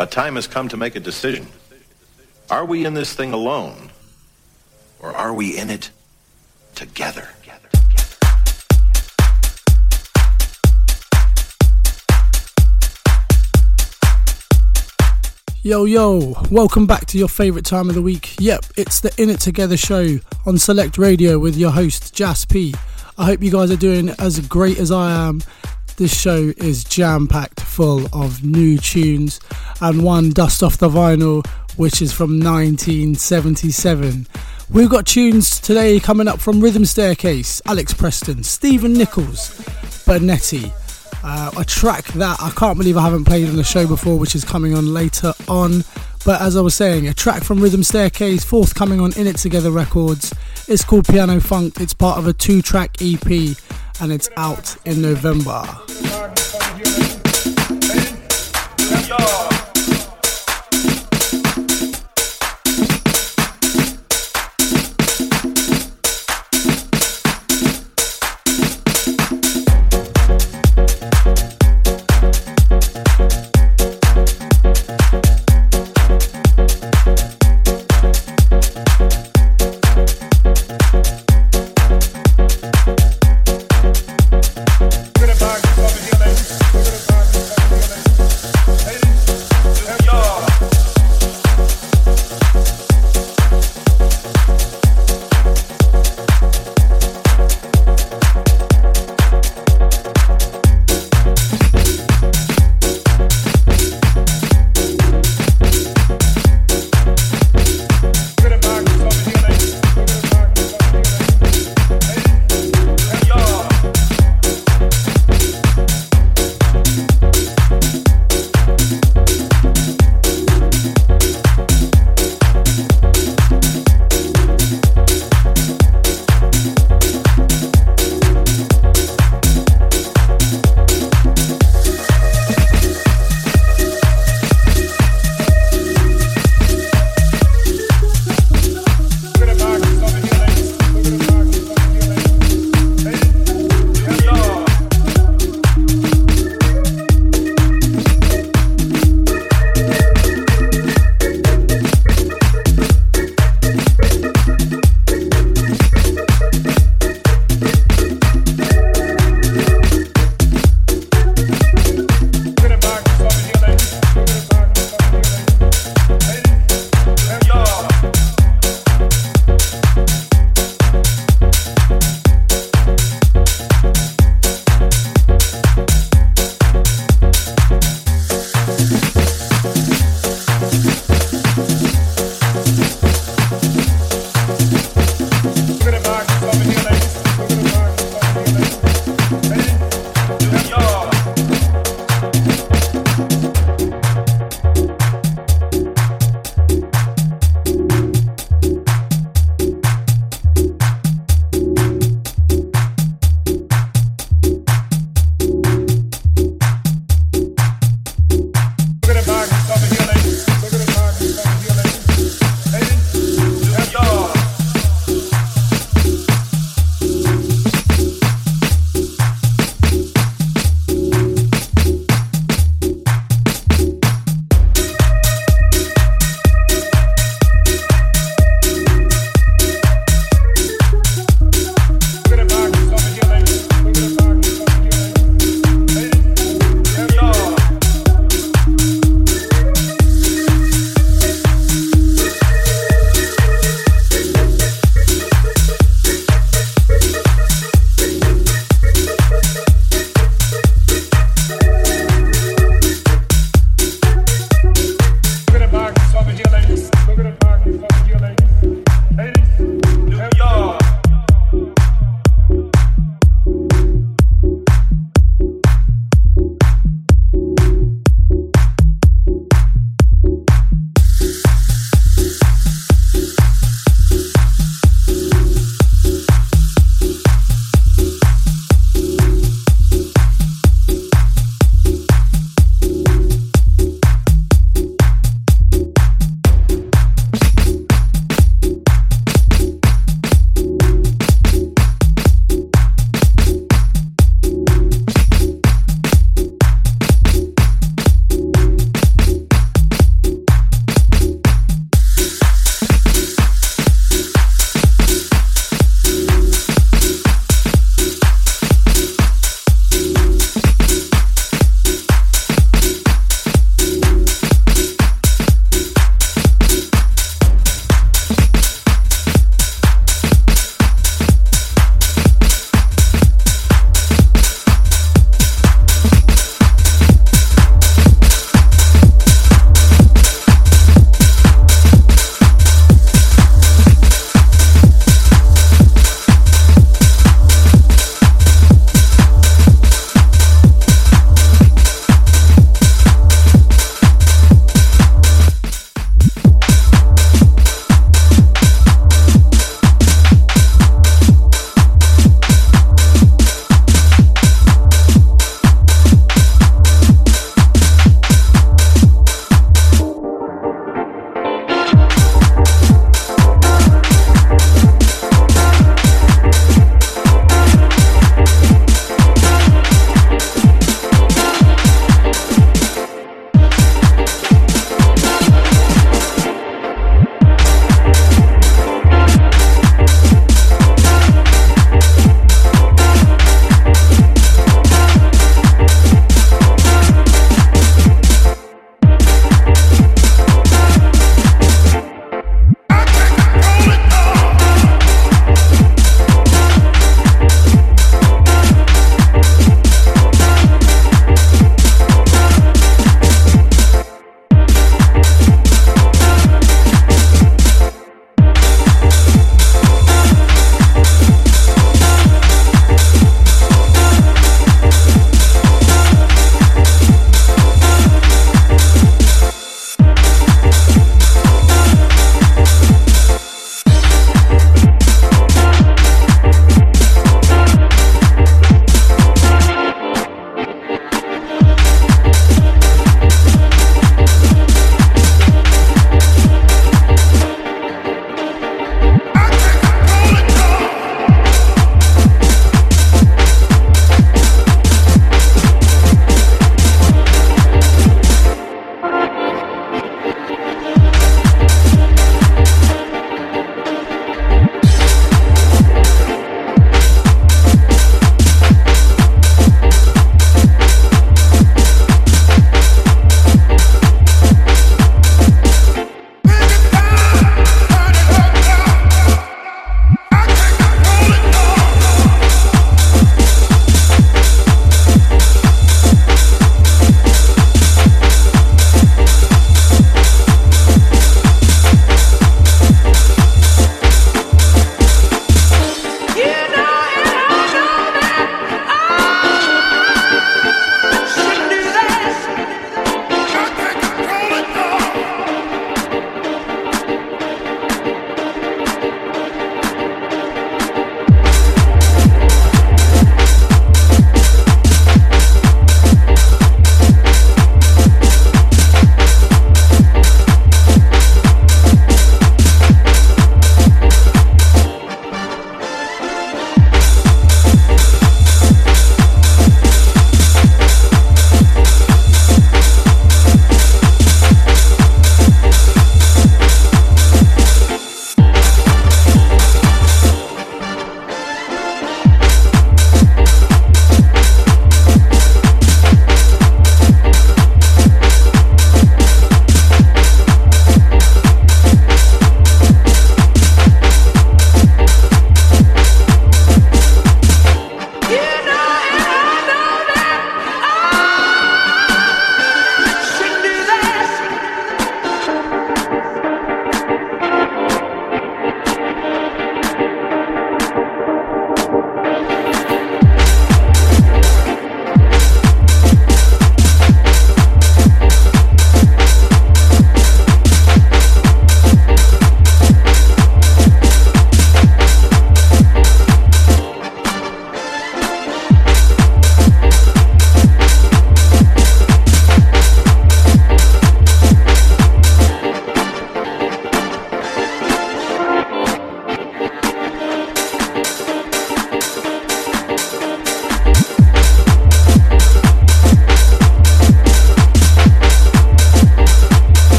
A time has come to make a decision. Are we in this thing alone? Or are we in it together? Yo, yo, welcome back to your favourite time of the week. Yep, it's the In It Together show on Select Radio with your host, Jas P. I hope you guys are doing as great as I am. This show is jam packed full of new tunes and one dust off the vinyl, which is from 1977. We've got tunes today coming up from Rhythm Staircase, Alex Preston, Stephen Nichols, Bernetti. Uh, a track that I can't believe I haven't played on the show before, which is coming on later on. But as I was saying, a track from Rhythm Staircase, forthcoming on In It Together Records. It's called Piano Funk. It's part of a two track EP and it's out in November.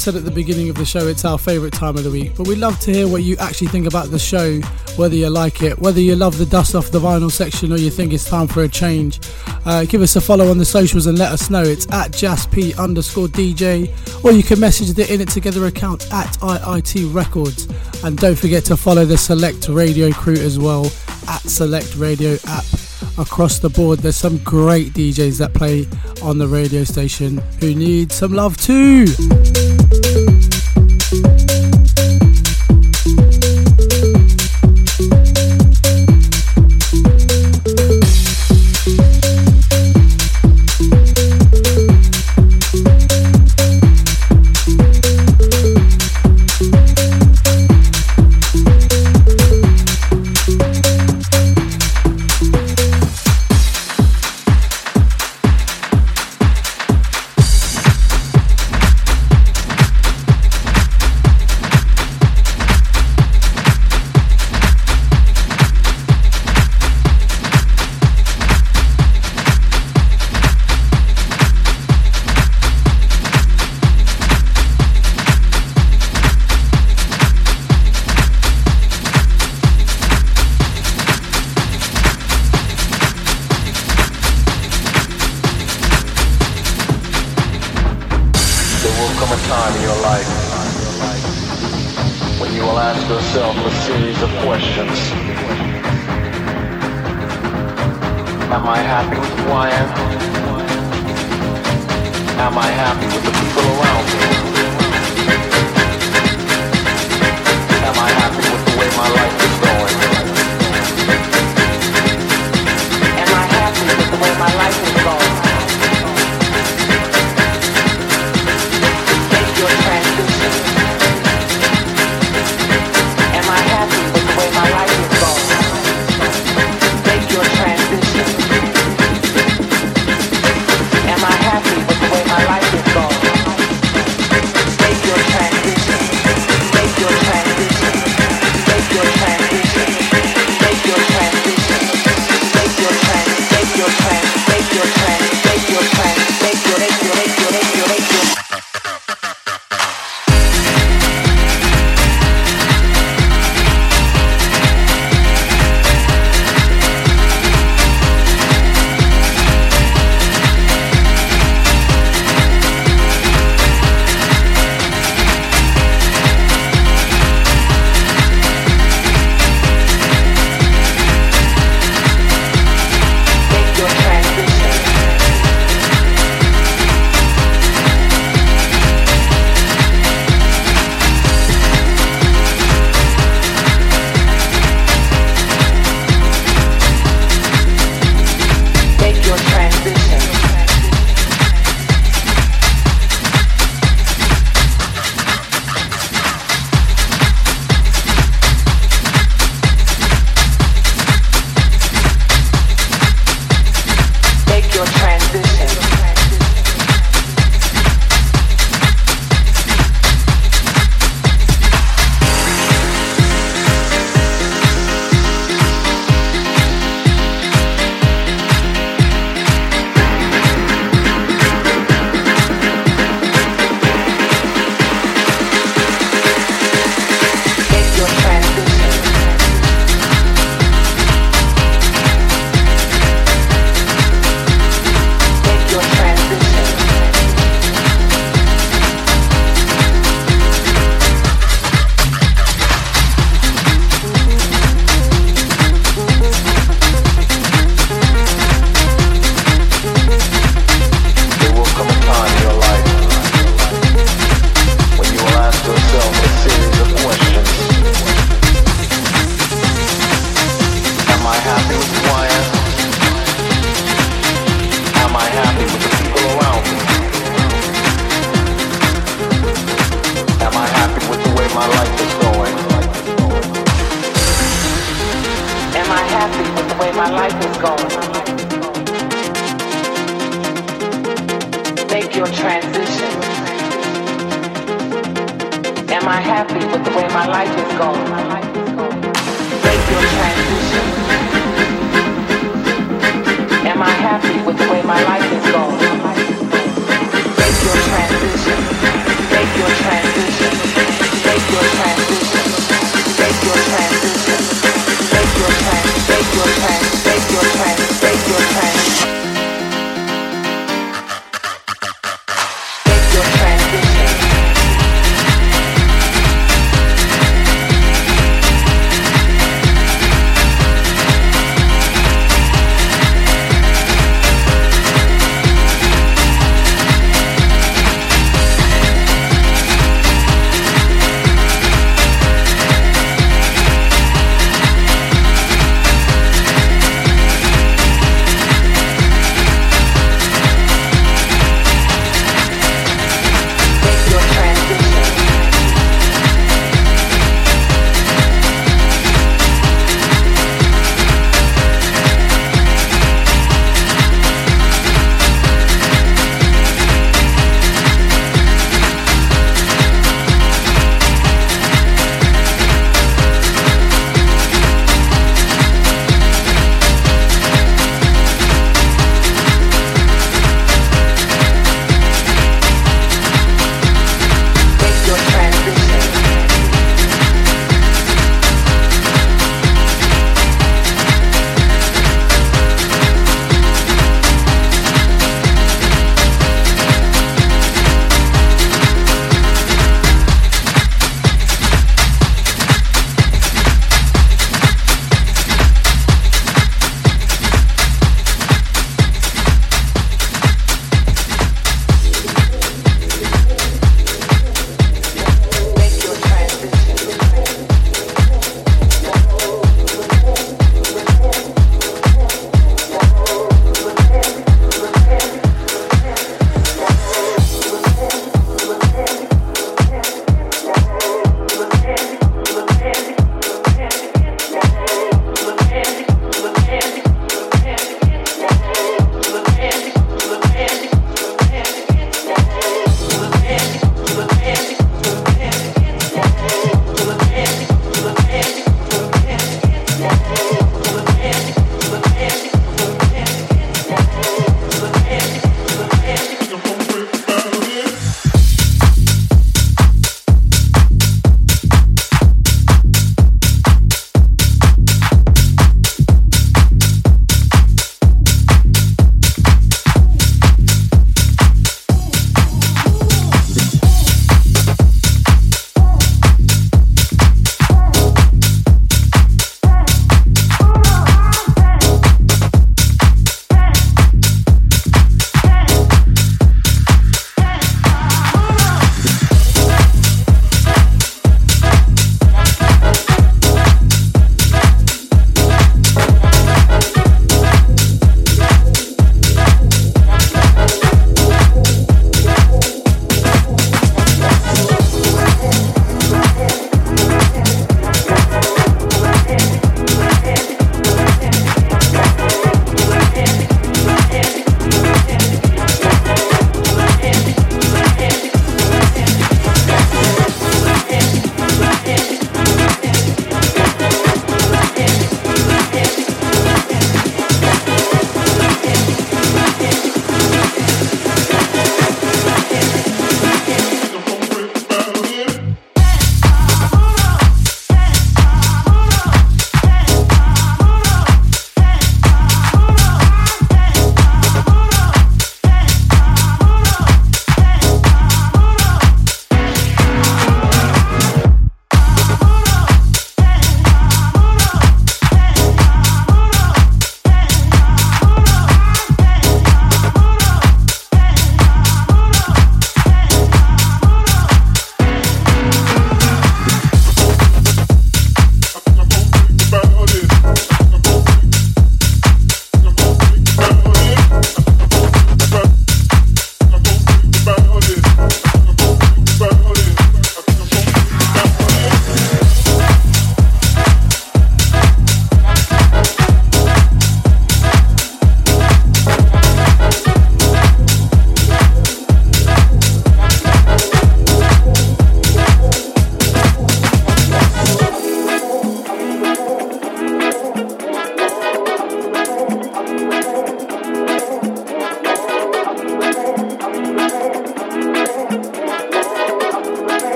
Said at the beginning of the show it's our favourite time of the week, but we'd love to hear what you actually think about the show, whether you like it, whether you love the dust off the vinyl section or you think it's time for a change. Uh, give us a follow on the socials and let us know. It's at jasp underscore DJ, or you can message the In It Together account at IIT Records. And don't forget to follow the Select Radio crew as well at Select Radio app across the board. There's some great DJs that play on the radio station who need some love too. Make your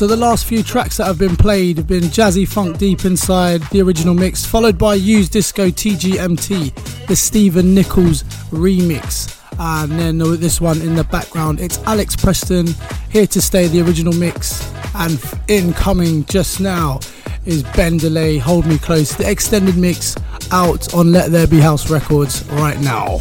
So the last few tracks that have been played have been Jazzy Funk Deep Inside, the original mix, followed by Use Disco TGMT, the Stephen Nichols remix. And then this one in the background, it's Alex Preston, Here to Stay, the original mix. And incoming just now is Ben Delay, Hold Me Close, the extended mix out on Let There Be House Records right now.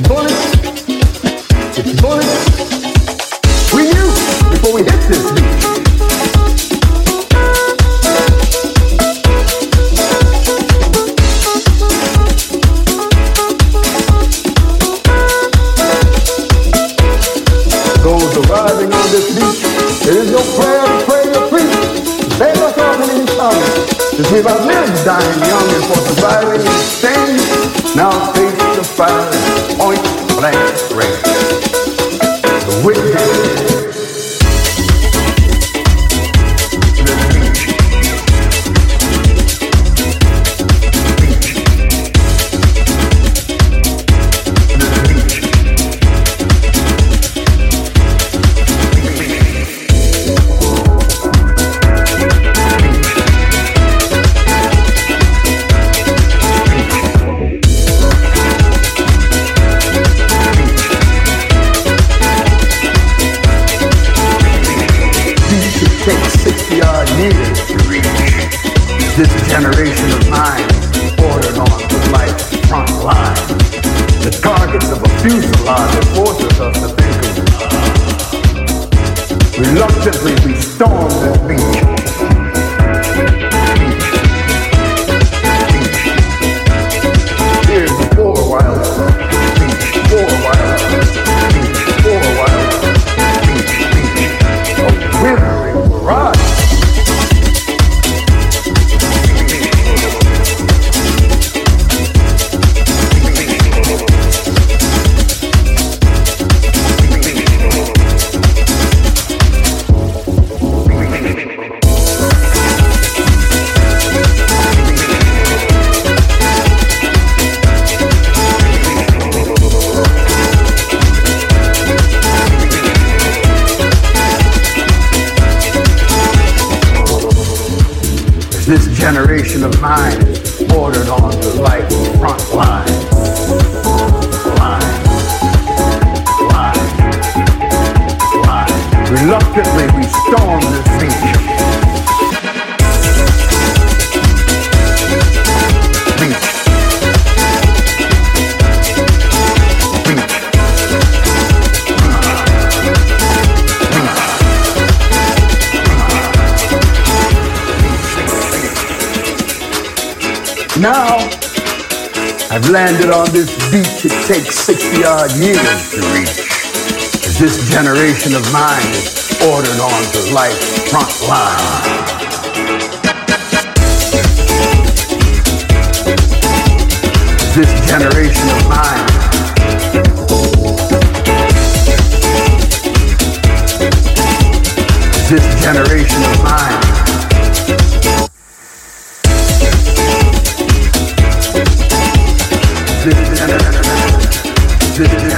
We've landed on this beach it takes 60 odd years to reach. As this generation of mine is ordered on to life's front line. This generation of mine this generation of mine did.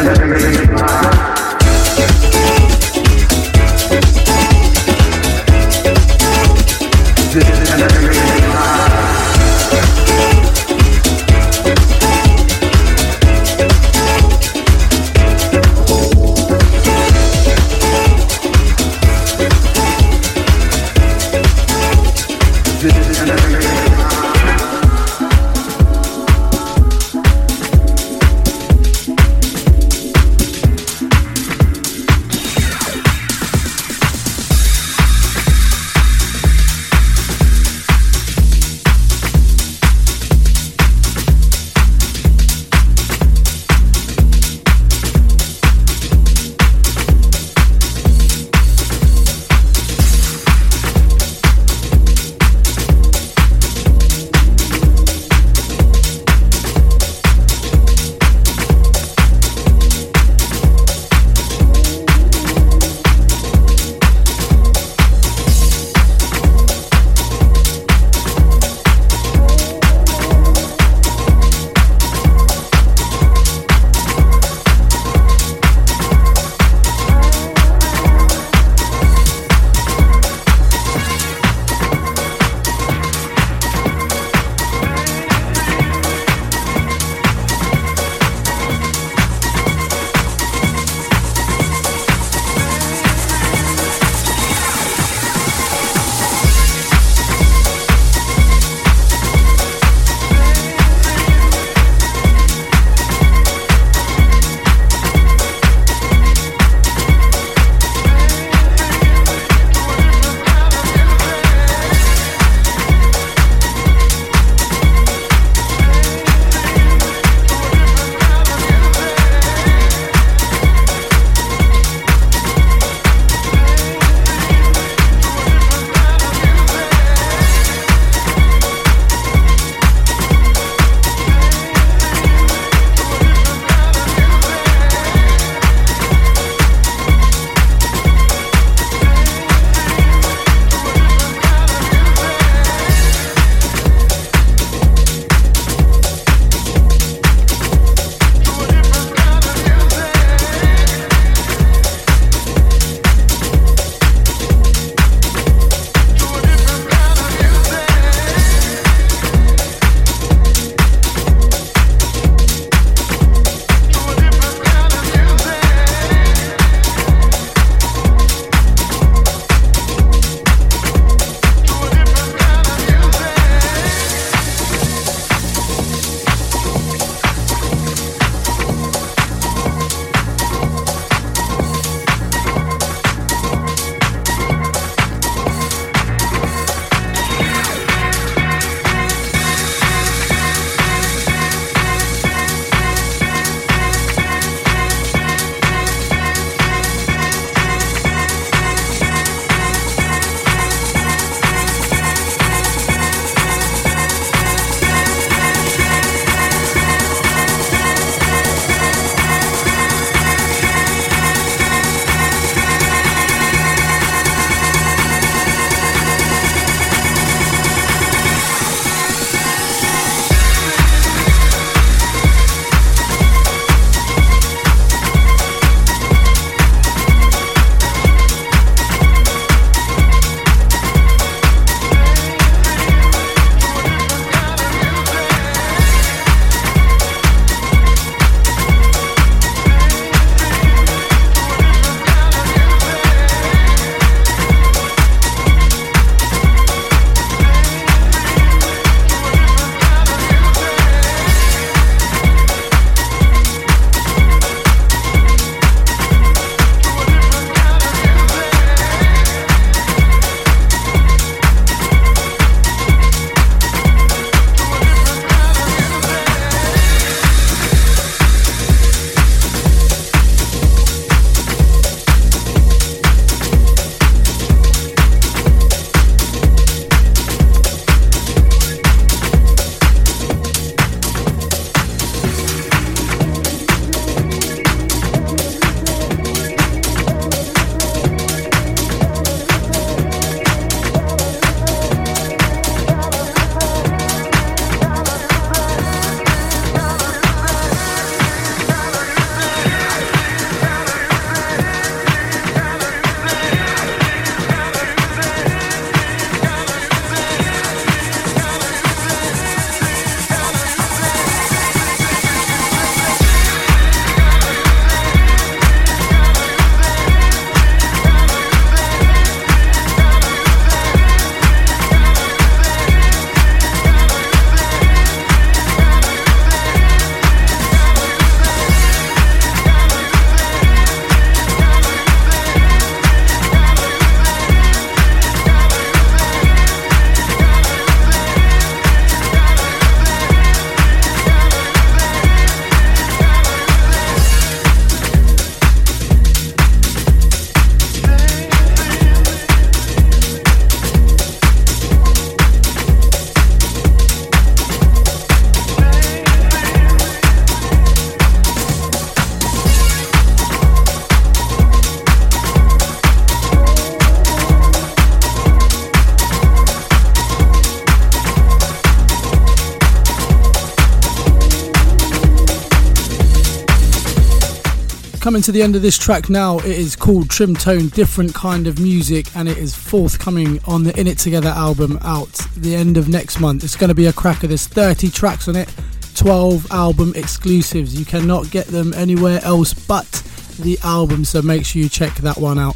Coming to the end of this track now. It is called Trim Tone, different kind of music, and it is forthcoming on the In It Together album out the end of next month. It's going to be a cracker. There's 30 tracks on it, 12 album exclusives. You cannot get them anywhere else but the album, so make sure you check that one out.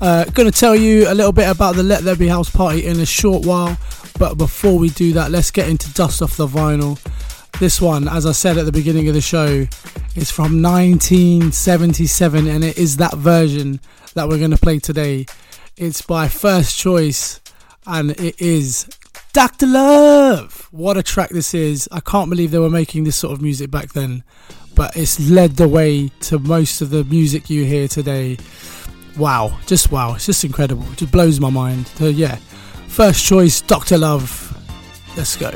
Uh, going to tell you a little bit about the Let There Be House party in a short while, but before we do that, let's get into Dust Off the Vinyl. This one, as I said at the beginning of the show, is from 1977 and it is that version that we're going to play today. It's by First Choice and it is Dr. Love. What a track this is. I can't believe they were making this sort of music back then, but it's led the way to most of the music you hear today. Wow, just wow. It's just incredible. It just blows my mind. So, yeah, First Choice, Dr. Love. Let's go.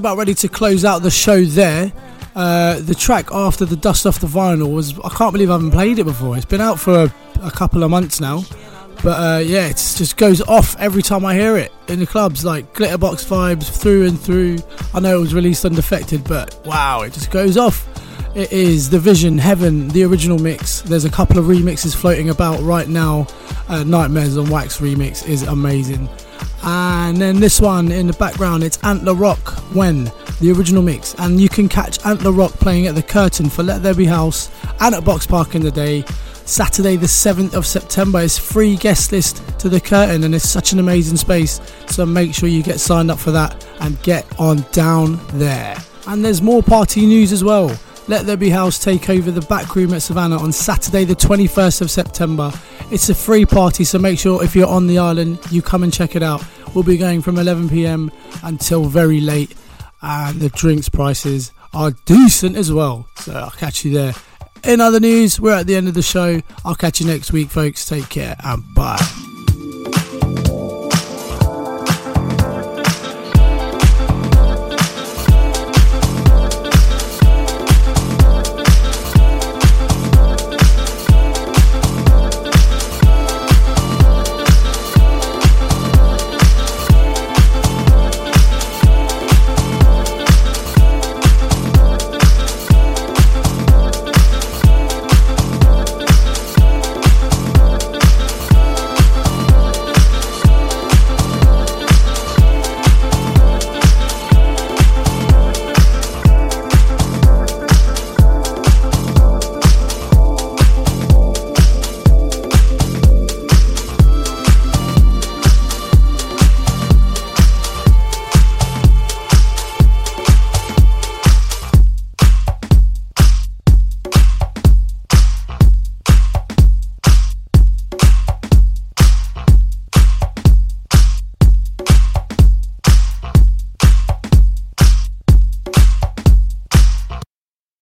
About ready to close out the show there. Uh, the track after the dust off the vinyl was I can't believe I haven't played it before. It's been out for a, a couple of months now, but uh, yeah, it just goes off every time I hear it in the clubs. Like glitterbox vibes through and through. I know it was released on Defected, but wow, it just goes off. It is the Vision Heaven, the original mix. There's a couple of remixes floating about right now. Uh, Nightmares on Wax remix is amazing. And then this one in the background, it's Ant LaRock When, the original mix. And you can catch Ant LaRock playing at the Curtain for Let There Be House and at Box Park in the day. Saturday, the 7th of September, is free guest list to the Curtain, and it's such an amazing space. So make sure you get signed up for that and get on down there. And there's more party news as well. Let There Be House take over the back room at Savannah on Saturday, the 21st of September. It's a free party, so make sure if you're on the island, you come and check it out. We'll be going from 11 pm until very late, and the drinks prices are decent as well. So I'll catch you there. In other news, we're at the end of the show. I'll catch you next week, folks. Take care and bye.